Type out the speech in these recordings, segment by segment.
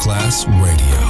Masterclass Radio.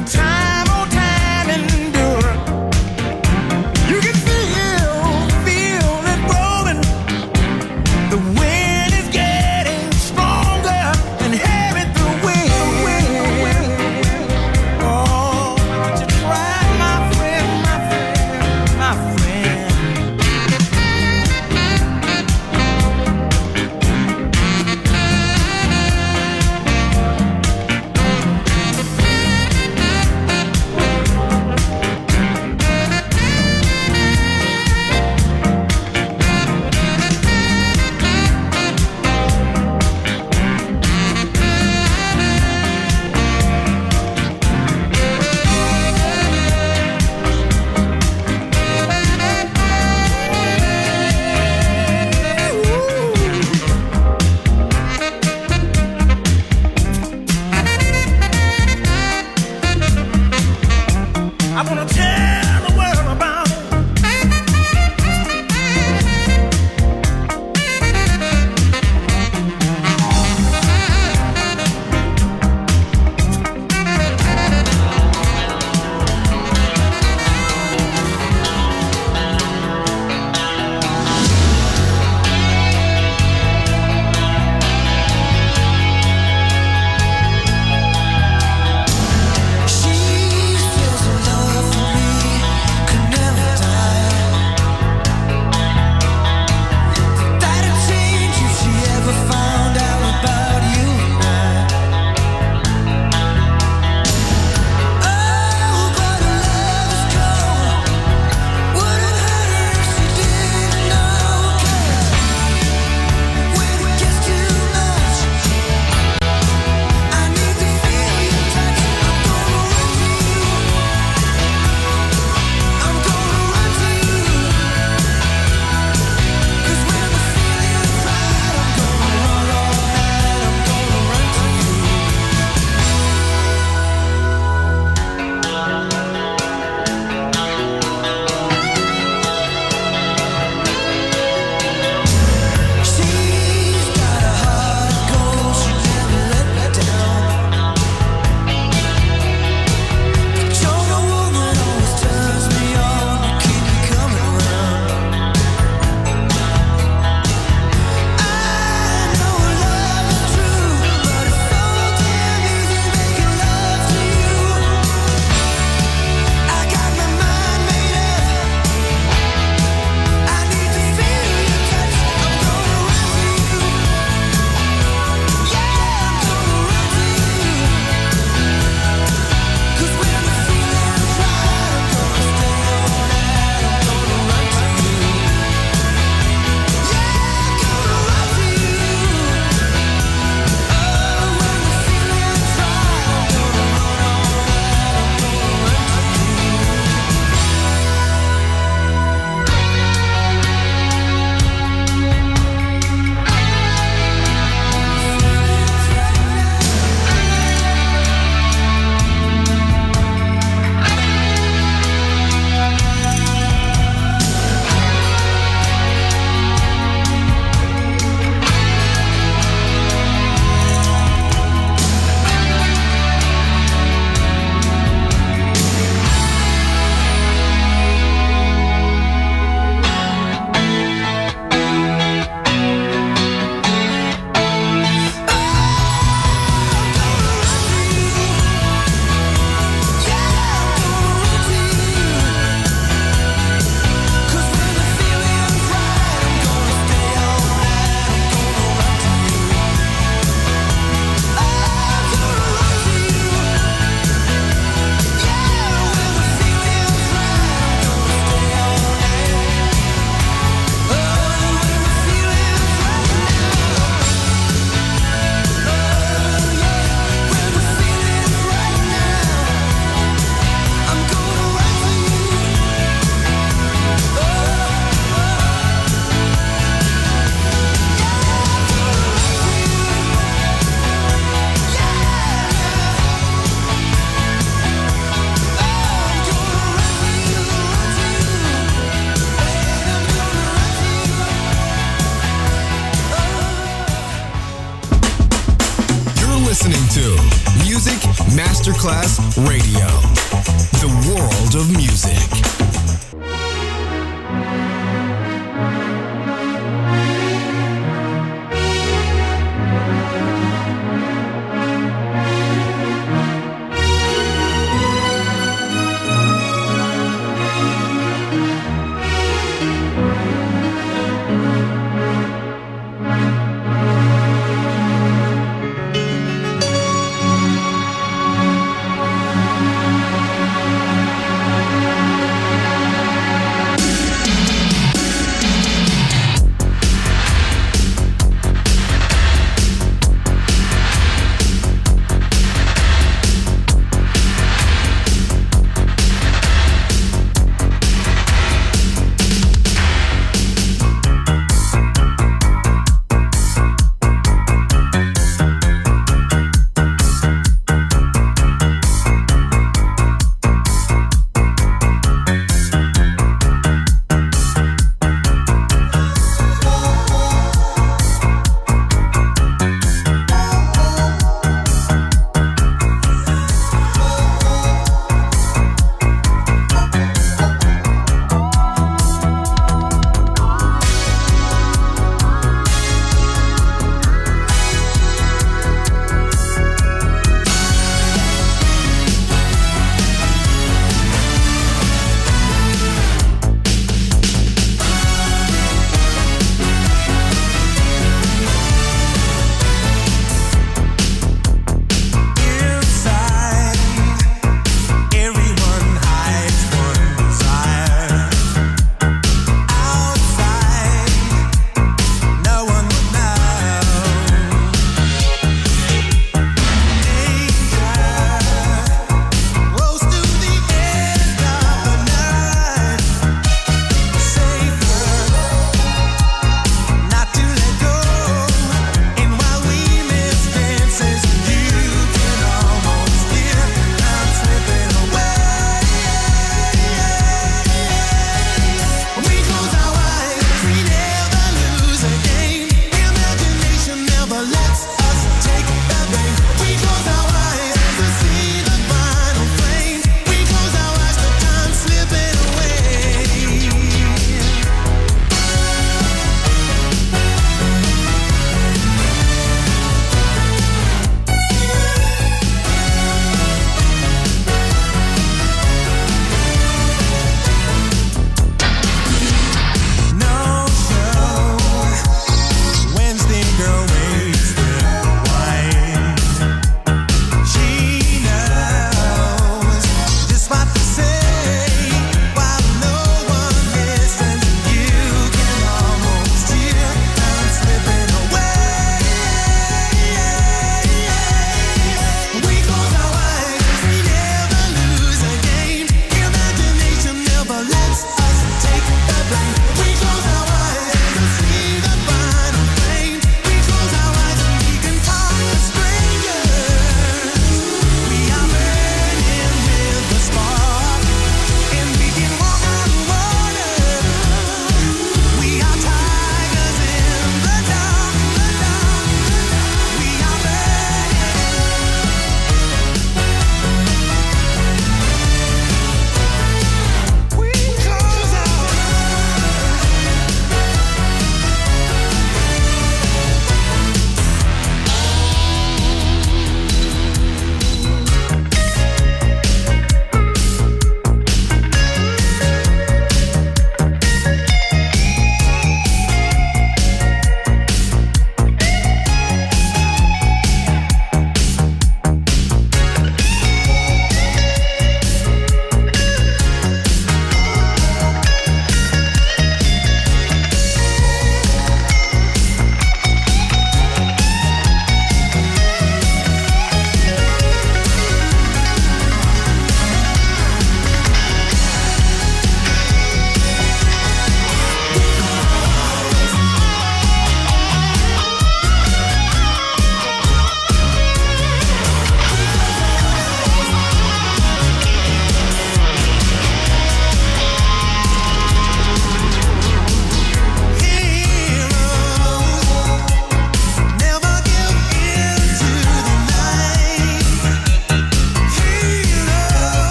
time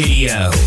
Radio.